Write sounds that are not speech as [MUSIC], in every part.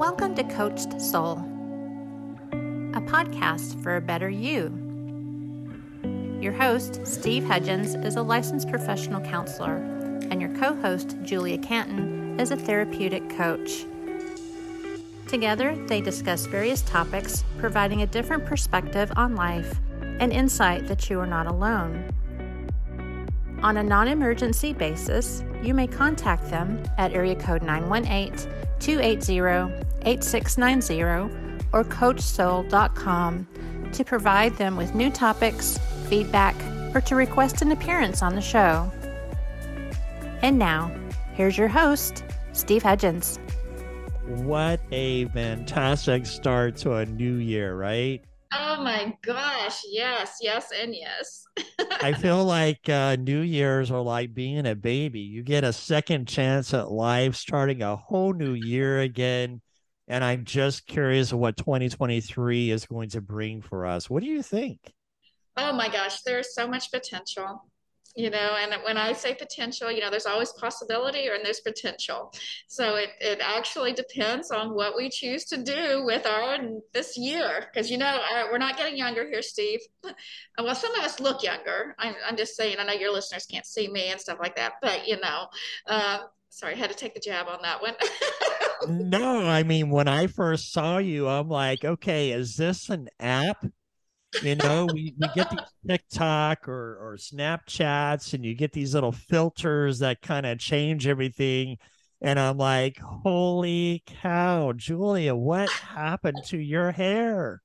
Welcome to Coached Soul, a podcast for a better you. Your host, Steve Hudgens, is a licensed professional counselor, and your co host, Julia Canton, is a therapeutic coach. Together, they discuss various topics, providing a different perspective on life and insight that you are not alone. On a non emergency basis, you may contact them at area code 918 280 8690 or coachsoul.com to provide them with new topics, feedback, or to request an appearance on the show. And now, here's your host, Steve Hudgens. What a fantastic start to a new year, right? Oh my gosh. Yes, yes, and yes. [LAUGHS] I feel like uh, New Year's are like being a baby. You get a second chance at life, starting a whole new year again. And I'm just curious what 2023 is going to bring for us. What do you think? Oh my gosh, there's so much potential you know and when i say potential you know there's always possibility and there's potential. So it, it actually depends on what we choose to do with our this year. Because you know we're not getting younger here steve. [LAUGHS] Well some of us look younger. I'm, I'm just saying i know your listeners can't see me and stuff like that but you know uh, sorry i had to take the jab on that one. [LAUGHS] No i mean when i first saw you i'm like okay is this an app you know, we, we get these TikTok or, or Snapchats and you get these little filters that kind of change everything. And I'm like, holy cow, Julia, what happened to your hair?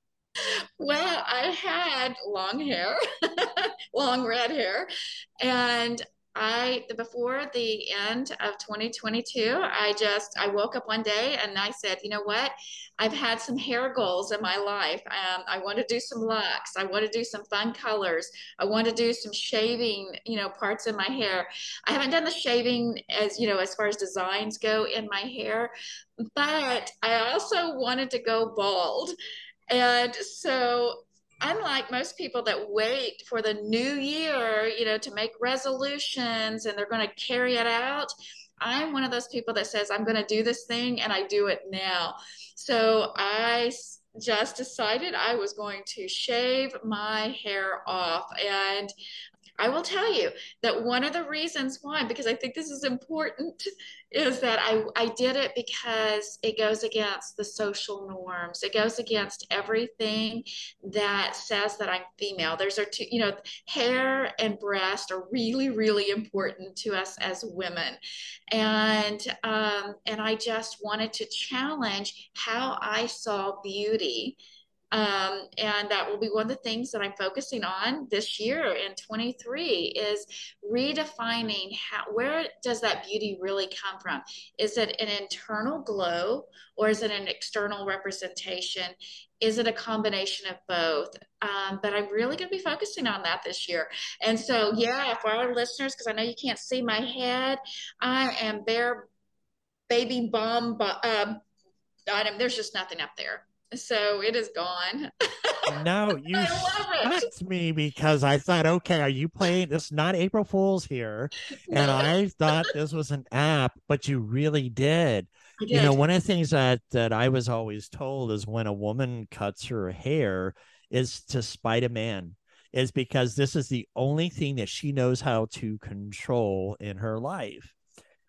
Well, I had long hair, [LAUGHS] long red hair, and I before the end of 2022, I just I woke up one day and I said, you know what? I've had some hair goals in my life. Um, I want to do some locks. I want to do some fun colors. I want to do some shaving, you know, parts of my hair. I haven't done the shaving as you know as far as designs go in my hair, but I also wanted to go bald. And so unlike most people that wait for the new year, you know, to make resolutions and they're going to carry it out, I'm one of those people that says, I'm going to do this thing and I do it now. So I just decided I was going to shave my hair off. And I will tell you that one of the reasons why, because I think this is important, is that I, I did it because it goes against the social norms. It goes against everything that says that I'm female. There's are two, you know, hair and breast are really, really important to us as women. And um, and I just wanted to challenge how I saw beauty um, and that will be one of the things that I'm focusing on this year in 23 is redefining how, where does that beauty really come from? Is it an internal glow or is it an external representation? Is it a combination of both? Um, but I'm really going to be focusing on that this year. And so, yeah, for our listeners, because I know you can't see my head, I am bare baby bomb. Uh, item. There's just nothing up there so it is gone. no, [LAUGHS] you shocked me because I thought, okay, are you playing? This not April Fool's here, [LAUGHS] and I thought this was an app, but you really did. did. You know, one of the things that that I was always told is when a woman cuts her hair is to spite a man is because this is the only thing that she knows how to control in her life.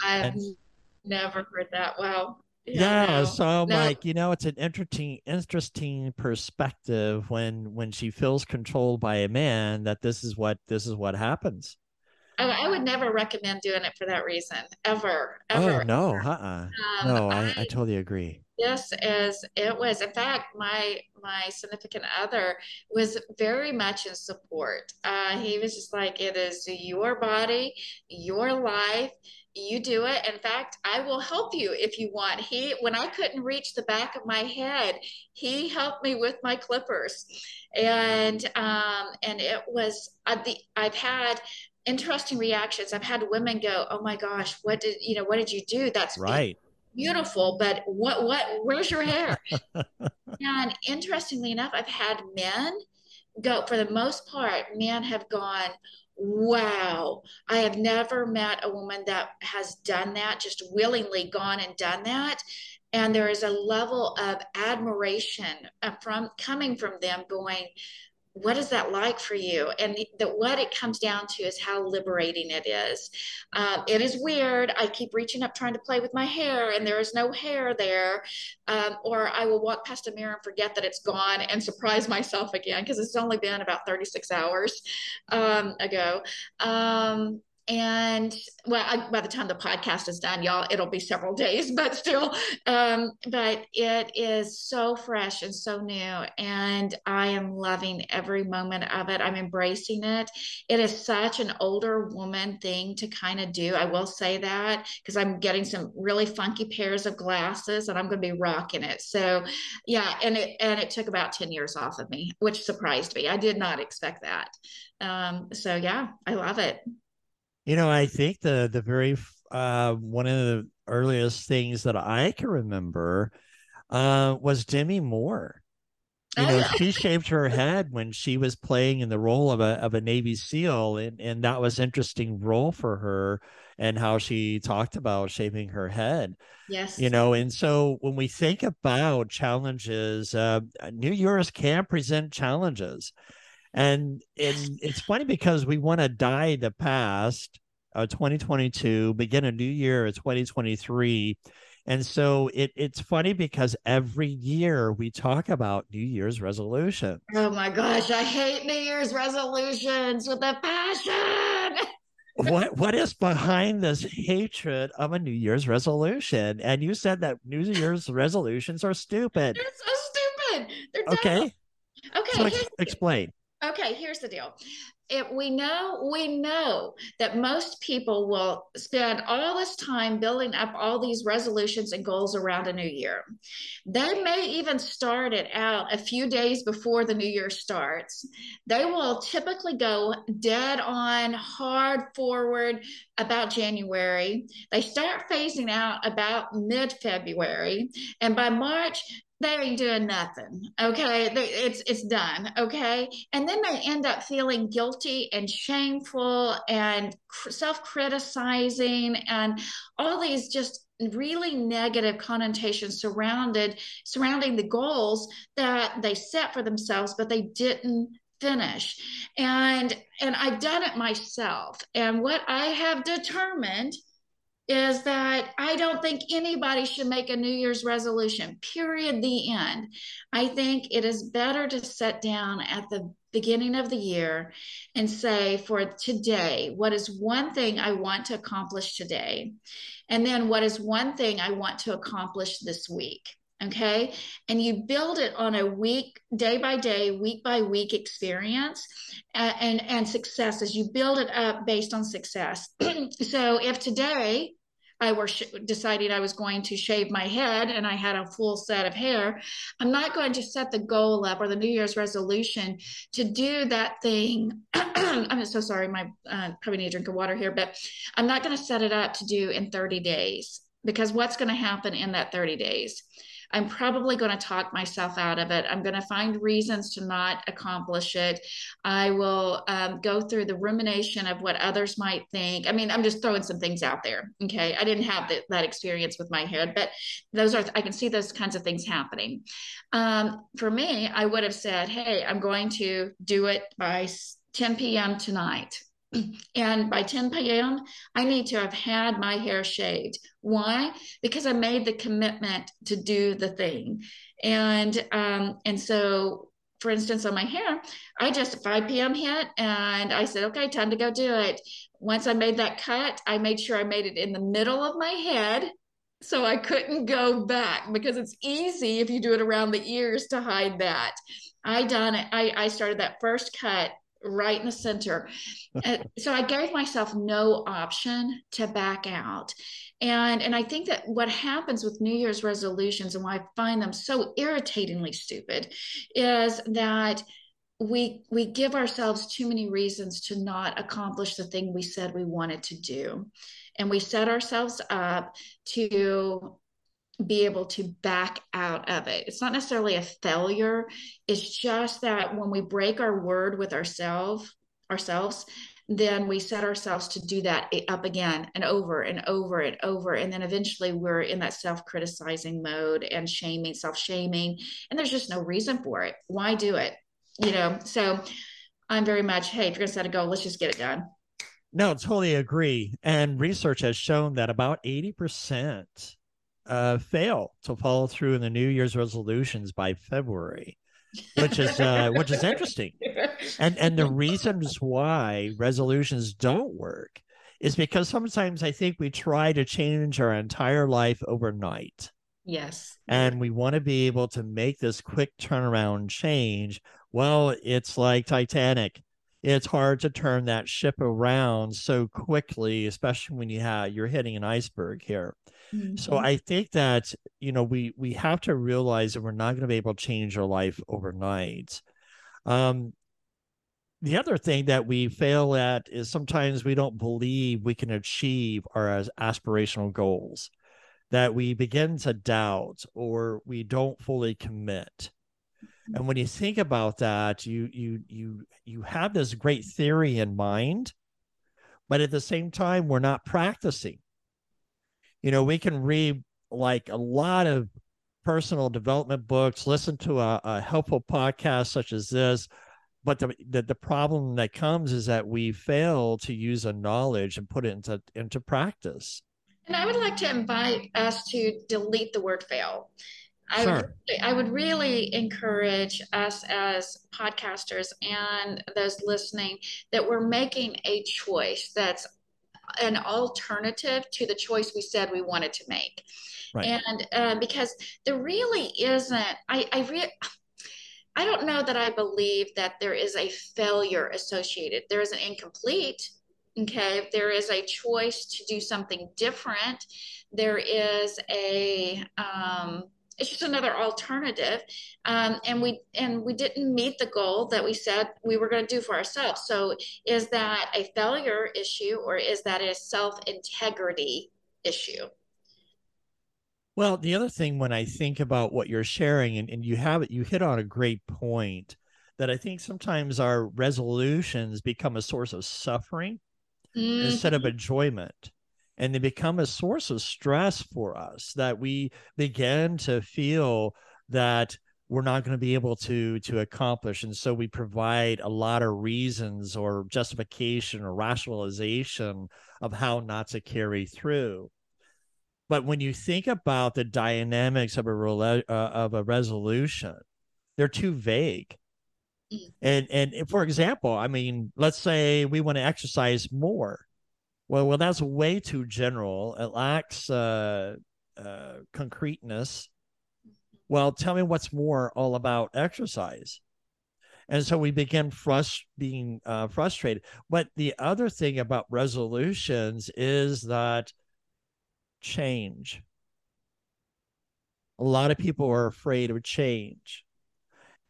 I've and, never heard that. Wow yeah, so I'm no. like, you know, it's an interesting, interesting perspective when when she feels controlled by a man that this is what this is what happens. I, I would never recommend doing it for that reason, ever, oh, ever. Oh no, uh, uh um, no, I, I, I totally agree. This is it was. In fact, my my significant other was very much in support. Uh, he was just like, "It is your body, your life." You do it. In fact, I will help you if you want. He, when I couldn't reach the back of my head, he helped me with my clippers, and um, and it was uh, the I've had interesting reactions. I've had women go, "Oh my gosh, what did you know? What did you do? That's right." Beautiful, but what what where's your hair? [LAUGHS] and interestingly enough, I've had men go for the most part, men have gone, wow, I have never met a woman that has done that, just willingly gone and done that. and there is a level of admiration uh, from coming from them going what is that like for you? And the, what it comes down to is how liberating it is. Um, it is weird. I keep reaching up trying to play with my hair and there is no hair there. Um, or i will walk past a mirror and forget that it's gone and surprise myself again because it's only been about 36 hours um, ago. Um, and well I, by the time the podcast is done y'all it'll be several days [LAUGHS] but still um, but it is so fresh and so new and i am loving every moment of it. I'm embracing it. It is such an older woman thing to kind of do i will say that because i'm getting some really funky pairs of glasses and i'm going to be rocking it. So yeah and it and it took about 10 years off of me which surprised me. I did not expect that. Um, so yeah i love it you know, I think the the very uh, one of the earliest things that I can remember uh, was Demi Moore. You know, oh, she shaved her head when she was playing in the role of a of a Navy SEAL, and and that was interesting role for her, and how she talked about shaving her head. Yes, you know, and so when we think about challenges, uh, New Year's can present challenges. And, and it's funny because we want to die the past, uh, 2022, begin a new year, of 2023. And so it, it's funny because every year we talk about New Year's resolution. Oh my gosh, I hate New Year's resolutions with a passion. [LAUGHS] what what is behind this hatred of a New Year's resolution? And you said that New Year's resolutions are stupid. They're so stupid. They're okay. Okay. So ex- explain. Okay, here's the deal. If we know we know that most people will spend all this time building up all these resolutions and goals around a new year. They may even start it out a few days before the new year starts. They will typically go dead on, hard forward about January. They start phasing out about mid February. And by March, they ain't doing nothing okay? They, it's it's done okay? And then they end up feeling guilty and shameful and self-criticizing and all these just really negative connotations surrounded surrounding the goals that they set for themselves but they didn't finish. And and i've done it myself. And what i have determined is that I don't think anybody should make a New Year's resolution, period, the end. I think it is better to sit down at the beginning of the year and say, for today, what is one thing I want to accomplish today? And then what is one thing I want to accomplish this week? okay and you build it on a week day by day week by week experience and and, and success as you build it up based on success [CLEARS THROAT] so if today I were sh- I was going to shave my head and I had a full set of hair, I'm not going to set the goal up or the New Year's resolution to do that thing. [CLEARS THROAT] I'm so sorry, my uh, probably need a drink of water here, but I'm not going to set it up to do in 30 days because what's going to happen in that 30 days? I'm probably going to talk myself out of it. I'm going to find reasons to not accomplish it. I will um, go through the rumination of what others might think. I mean, I'm just throwing some things out there. Okay. I didn't have the, that experience with my head, but those are, I can see those kinds of things happening. Um, for me, I would have said, Hey, I'm going to do it by 10 p.m. tonight. [CLEARS THROAT] And by 10 p.m., I need to have had my hair shaved. Why? Because I made the commitment to do the thing. And um, and so for instance, on my hair, I just 5 p.m. hit and I said, okay, time to go do it. Once I made that cut, I made sure I made it in the middle of my head so I couldn't go back because it's easy if you do it around the ears to hide that. I done it. I, I started that first cut right in the center. [LAUGHS] so I gave myself no option to back out. And and I think that what happens with New Year's resolutions and why I find them so irritatingly stupid is that we we give ourselves too many reasons to not accomplish the thing we said we wanted to do. And we set ourselves up to be able to back out of it. It's not necessarily a failure. It's just that when we break our word with ourselves, ourselves, then we set ourselves to do that up again and over and over and over. And then eventually we're in that self criticizing mode and shaming, self shaming. And there's just no reason for it. Why do it? You know, so I'm very much, hey, if you're going to set a goal, let's just get it done. No, totally agree. And research has shown that about 80% uh, fail to follow through in the New Year's resolutions by February which is uh, which is interesting. And and the reasons why resolutions don't work is because sometimes I think we try to change our entire life overnight. Yes. And we want to be able to make this quick turnaround change. Well, it's like Titanic. It's hard to turn that ship around so quickly, especially when you have you're hitting an iceberg here. Mm-hmm. So I think that you know we we have to realize that we're not going to be able to change our life overnight. Um, the other thing that we fail at is sometimes we don't believe we can achieve our aspirational goals that we begin to doubt or we don't fully commit and when you think about that you you you you have this great theory in mind but at the same time we're not practicing you know, we can read like a lot of personal development books, listen to a, a helpful podcast such as this. But the, the, the problem that comes is that we fail to use a knowledge and put it into into practice. And I would like to invite us to delete the word fail. I, sure. would, I would really encourage us as podcasters and those listening that we're making a choice that's an alternative to the choice we said we wanted to make. Right. And uh, because there really isn't, I, I re- I don't know that I believe that there is a failure associated. There is an incomplete. Okay, there is a choice to do something different. There is a um, it's just another alternative. Um, and we and we didn't meet the goal that we said we were going to do for ourselves. So is that a failure issue or is that a self-integrity issue? Well the other thing when i think about what you're sharing and, and you have it you hit on a great point that i think sometimes our resolutions become a source of suffering mm-hmm. instead of enjoyment and they become a source of stress for us that we begin to feel that we're not going to be able to to accomplish. And so we provide a lot of reasons or justification or rationalization of how not to carry through. But when you think about the dynamics of a uh, of a resolution they're too vague. Mm. and and for example i mean let's say we want to exercise more well, well, that's way too general. It lacks uh, uh, concreteness. Well, tell me what's more all about exercise. And so we begin frust- being uh, frustrated. But the other thing about resolutions is that change. A lot of people are afraid of change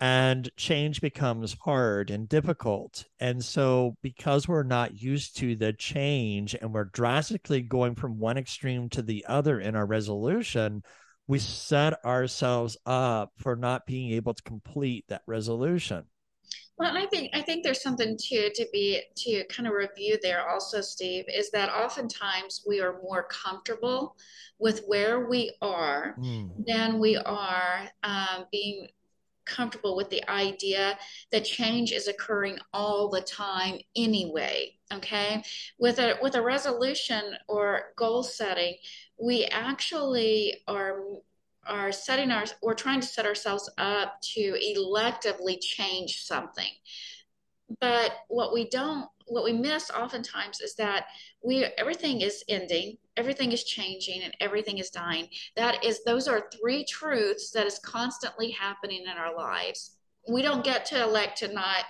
and change becomes hard and difficult. And so, because we're not used to the change and we're drastically going from one extreme to the other in our resolution, we set ourselves up for not being able to complete that resolution. Well, and I think I think there's something to to be to kind of review there also, Steve, is that oftentimes we are more comfortable with where we are mm. than we are um, being comfortable with the idea that change is occurring all the time anyway okay? With a with a resolution or goal setting we actually are are setting our we're trying to set ourselves up to electively change something. But what we don't what we miss oftentimes is that we everything is ending everything is changing and everything is dying. That is those are three truths that is constantly happening in our lives. We don't get to elect to not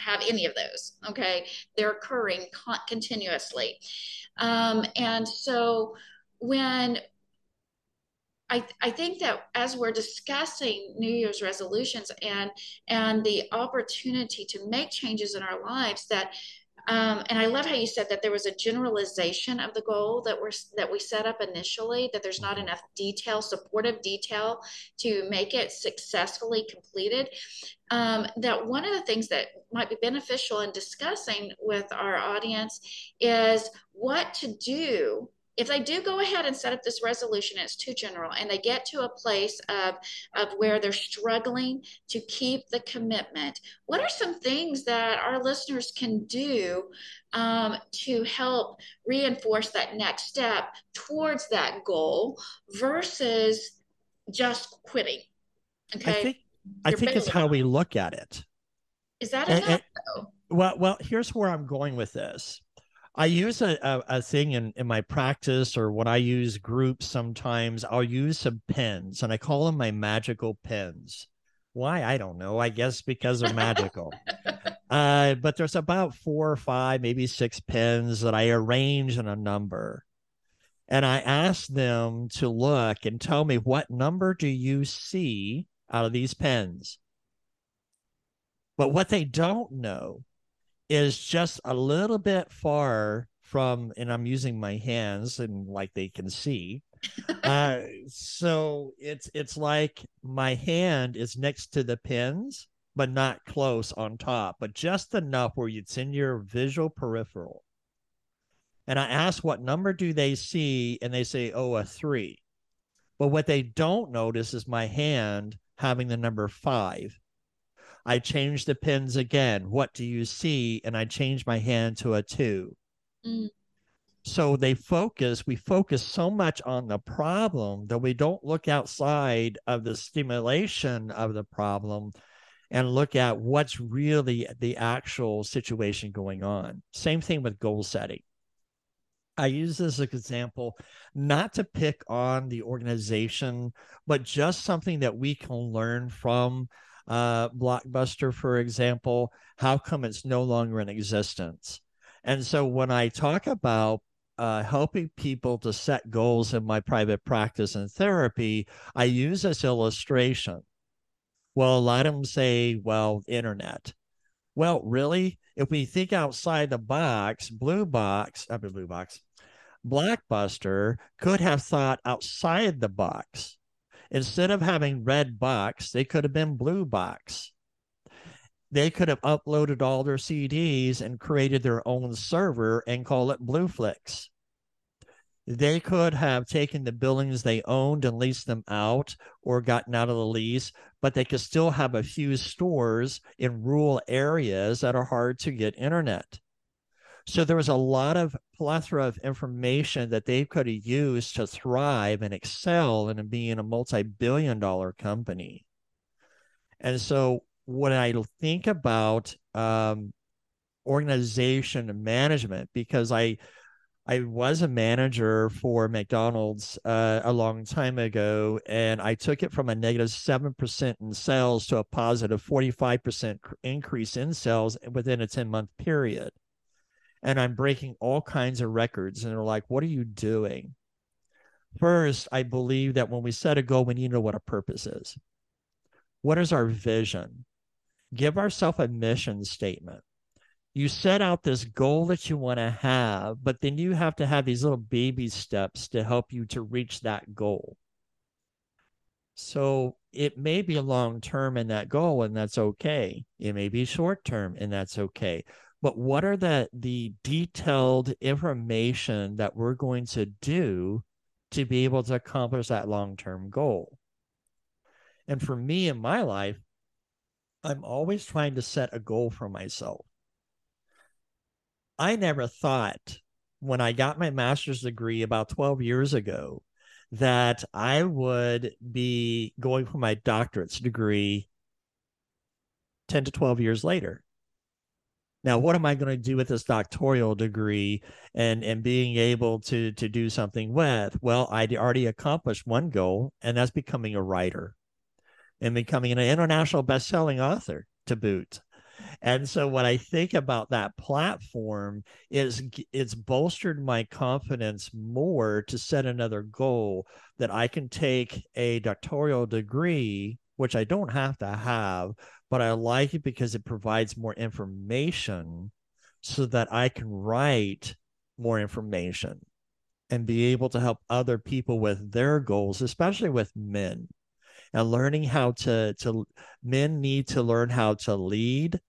have any of those okay? They're occurring con- continuously. Um, and so when I, I think that as we're discussing New Year's resolutions and and the opportunity to make changes in our lives, that um, and I love how you said that there was a generalization of the goal that we're that we set up initially. That there's not mm-hmm. enough detail, supportive detail, to make it successfully completed. Um, that one of the things that might be beneficial in discussing with our audience is what to do if they do go ahead and set up this resolution, it's too general, and they get to a place of, of where they're struggling to keep the commitment, what are some things that our listeners can do um, to help reinforce that next step towards that goal versus just quitting? Okay. I think, I think it's how we look at it. Is that enough? And, and, well, well, here's where I'm going with this I use a, a, a, thing in, in my practice or when I use groups sometimes, I'll use some pens and I call them my magical pens. Why? I don't know. I guess because they're magical. [LAUGHS] uh, but there's about four or five, maybe six pens that I arrange in a number. And I ask them to look and tell me what number do you see out of these pens? But what they don't know is just a little bit far from, and I'm using my hands and like they can see. [LAUGHS] uh, so it's it's like my hand is next to the pins, but not close on top, but just enough where it's in your visual peripheral. And I ask what number do they see, and they say, oh, a three. But what they don't notice is my hand having the number five. I change the pins again. What do you see? And I change my hand to a two. Mm. So they focus, we focus so much on the problem that we don't look outside of the stimulation of the problem and look at what's really the actual situation going on. Same thing with goal setting. I use this as an example, not to pick on the organization, but just something that we can learn from uh, Blockbuster, for example, how come it's no longer in existence? And so when I talk about uh, helping people to set goals in my private practice and therapy, I use this illustration. Well, a lot of them say, well, internet. Well, really, if we think outside the box, Blue Box, I mean, Blue Box, Blockbuster could have thought outside the box. Instead of having Redbox, they could have been blue box. They could have uploaded all their CDs and created their own server and call it Blueflix. They could have taken the buildings they owned and leased them out or gotten out of the lease, but they could still have a few stores in rural areas that are hard to get internet. So there was a lot of plethora of information that they could have used to thrive and excel and be in a multi-billion dollar company. And so when I think about um, organization management, because I I was a manager for McDonald's uh, a long time ago, and I took it from a negative 7% in sales to a positive 45% increase in sales within a 10 month period and I'm breaking all kinds of records. And they're like, what are you doing? First, I believe that when we set a goal, we need to know what a purpose is. What is our vision? Give ourselves a mission statement. You set out this goal that you want to have, but then you have to have these little baby steps to help you to reach that goal. So it may be long term in that goal, and that's okay. It may be short term, and that's okay but what are the the detailed information that we're going to do to be able to accomplish that long-term goal? And for me in my life i'm always trying to set a goal for myself. I never thought when i got my master's degree about 12 years ago that i would be going for my doctorate's degree 10 to 12 years later now what am i going to do with this doctoral degree and and being able to to do something with? Well i already accomplished one goal and that's becoming a writer and becoming an international best-selling author to boot. And so when i think about that platform is it's bolstered my confidence more to set another goal that i can take a doctoral degree which i don't have to have but I like it because it provides more information so that I can write more information and be able to help other people with their goals, especially with men. And learning how to to men need to learn how to lead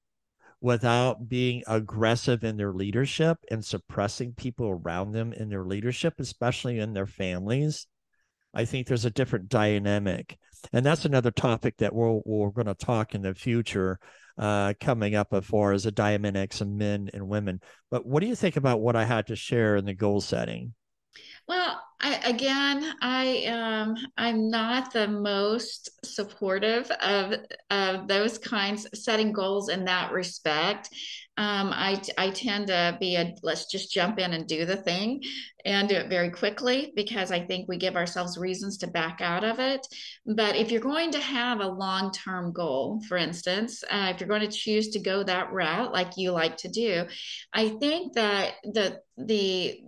without being aggressive in their leadership and suppressing people around them in their leadership, especially in their families. I think there's a different dynamic. And that's another topic that we're, we're going to talk in the future uh, coming up as far as the dynamics of men and women. But what do you think about what I had to share in the goal setting? Well, I, again, I um, I'm not the most supportive of of those kinds setting goals in that respect. Um, I I tend to be a let's just jump in and do the thing, and do it very quickly because I think we give ourselves reasons to back out of it. But if you're going to have a long term goal, for instance, uh, if you're going to choose to go that route like you like to do, I think that the the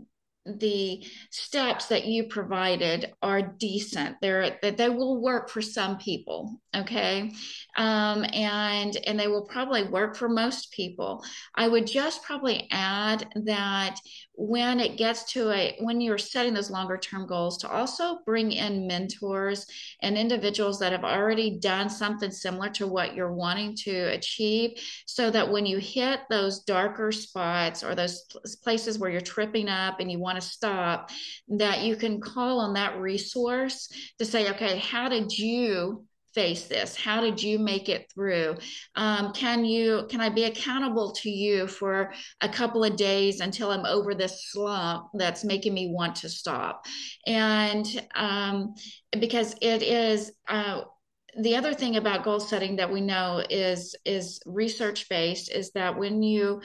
the steps that you provided are decent. They're that they will work for some people okay? Um, and and they will probably work for most people. I would just probably add that when it gets to a when you're setting those longer term goals to also bring in mentors and individuals that have already done something similar to what you're wanting to achieve so that when you hit those darker spots or those places where you're tripping up and you want to stop that you can call on that resource to say okay how did you face this? How did you make it through? Um, can you can i be accountable to you for a couple of days until i'm over this slump that's making me want to stop? And um, because it is uh, the other thing about goal setting that we know is is research based is that when you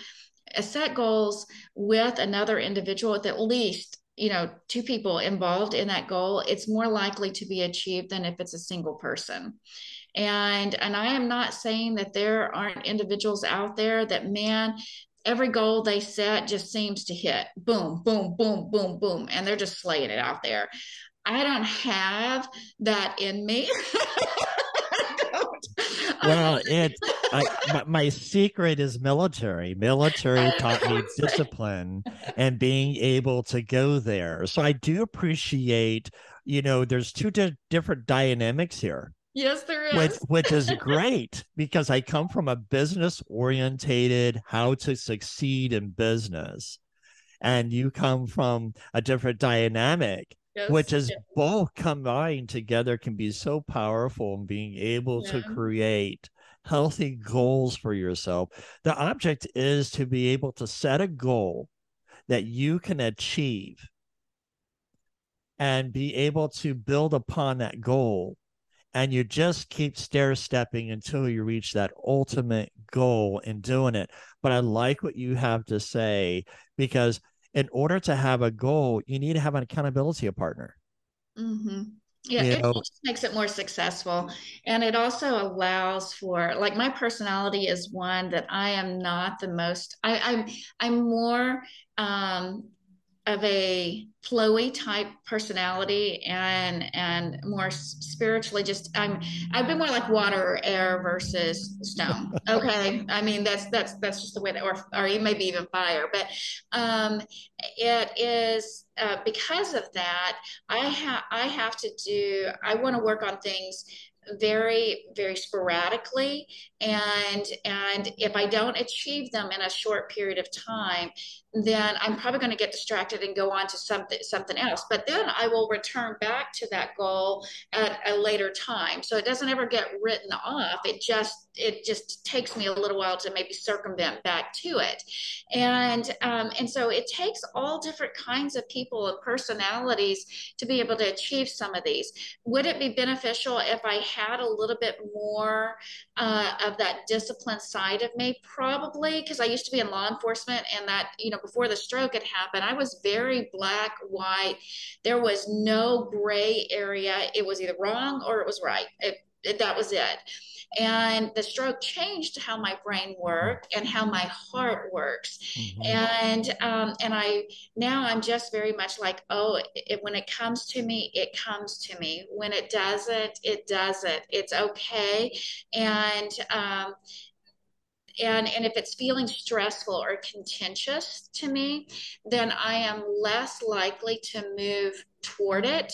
set goals with another individual with at least you know two people involved in that goal it's more likely to be achieved than if it's a single person. And and i am not saying that there aren't individuals out there that man every goal they set just seems to hit. Boom boom boom boom boom. And they're just slaying it out there. I don't have that in me. [LAUGHS] Well it [LAUGHS] I, my, my, secret is military. Military taught me discipline and being able to go there. So I do appreciate, you know, there's two di- different dynamics here. Yes, there is. Which, which is [LAUGHS] great because I come from a business orientated, how to succeed in business. And you come from a different dynamic. Yes, which is both combined together can be so powerful in being able yeah. to create healthy goals for yourself. The object is to be able to set a goal that you can achieve and be able to build upon that goal. And you just keep stair stepping until you reach that ultimate goal in doing it. But I like what you have to say because in order to have a goal, you need to have an accountability partner. Mm-hmm. Yeah, you it just makes it more successful. And it also allows for like my personality is one that I am not the most I, I'm I'm more um of a flowy type personality and and more spiritually just i'm i've been more like water or air versus stone. [LAUGHS] Okay. I mean that's that's that's just the way that or or maybe even fire but um it is uh, because of that i have i have to do i want to work on things very very sporadically. And and if i don't achieve them in a short period of time then i'm probably going to get distracted and go on to something something else. But then i will return back to that goal at a later time. So it doesn't ever get written off. It just it just takes me a little while to maybe circumvent back to it. And um, and so it takes all different kinds of people and personalities to be able to achieve some of these. Would it be beneficial if i had a little bit more uh, of that discipline side of me probably because i used to be in law enforcement and that you know before the stroke had happened i was very black white. There was no gray area. It was either wrong or it was right. It, it, that was it and the stroke changed how my brain worked and how my heart works. Mm-hmm. and um, and i now i'm just very much like oh it, when it comes to me it comes to me. When it doesn't it doesn't. It's okay. And um, and and if it's feeling stressful or contentious to me then i am less likely to move toward it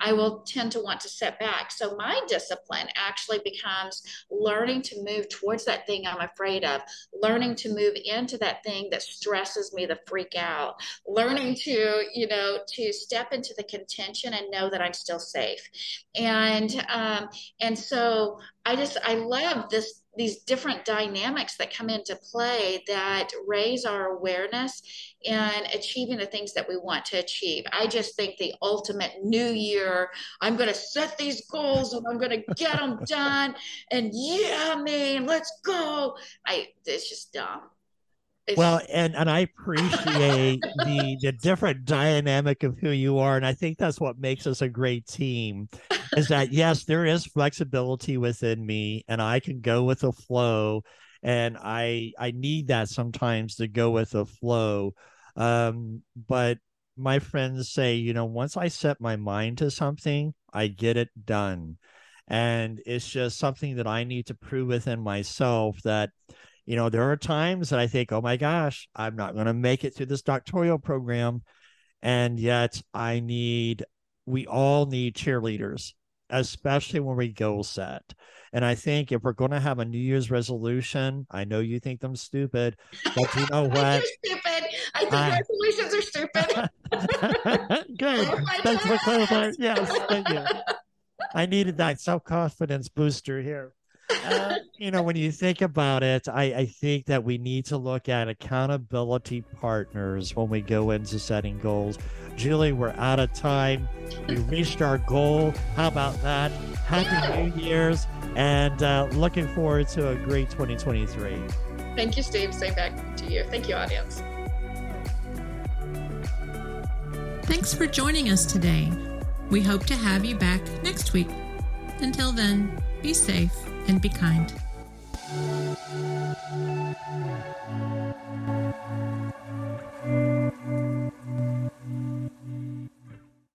I will tend to want to set back. So my discipline actually becomes learning to move towards that thing I'm afraid of, learning to move into that thing that stresses me the freak out, learning to, you know, to step into the contention and know that I'm still safe. And um, and so I just I love this these different dynamics that come into play that raise our awareness and achieving the things that we want to achieve. I just think the ultimate new year, I'm going to set these goals and I'm going to get them done. And yeah, man, let's go. I, it's just dumb. It's well, and and I appreciate [LAUGHS] the the different dynamic of who you are, and I think that's what makes us a great team. Is that yes, there is flexibility within me, and I can go with the flow, and I I need that sometimes to go with the flow. Um, but my friends say, you know, once I set my mind to something, I get it done, and it's just something that I need to prove within myself that you know, there are times that I think, oh my gosh, I'm not going to make it through this doctoral program. And yet I need, we all need cheerleaders, especially when we goal set. And I think if we're going to have a New Year's resolution, I know you think them stupid, but you know [LAUGHS] what? stupid. I think I, resolutions are stupid. [LAUGHS] Good. Oh Thanks for clarifying. Yes, thank you. I needed that self confidence booster here. Uh, you know, when you think about it, I, I think that we need to look at accountability partners when we go into setting goals. Julie, we're out of time. We reached our goal. How about that? Happy New Year's and uh, looking forward to a great 2023. Thank you, Steve. Say back to you. Thank you, audience. Thanks for joining us today. We hope to have you back next week. Until then, be safe and be kind.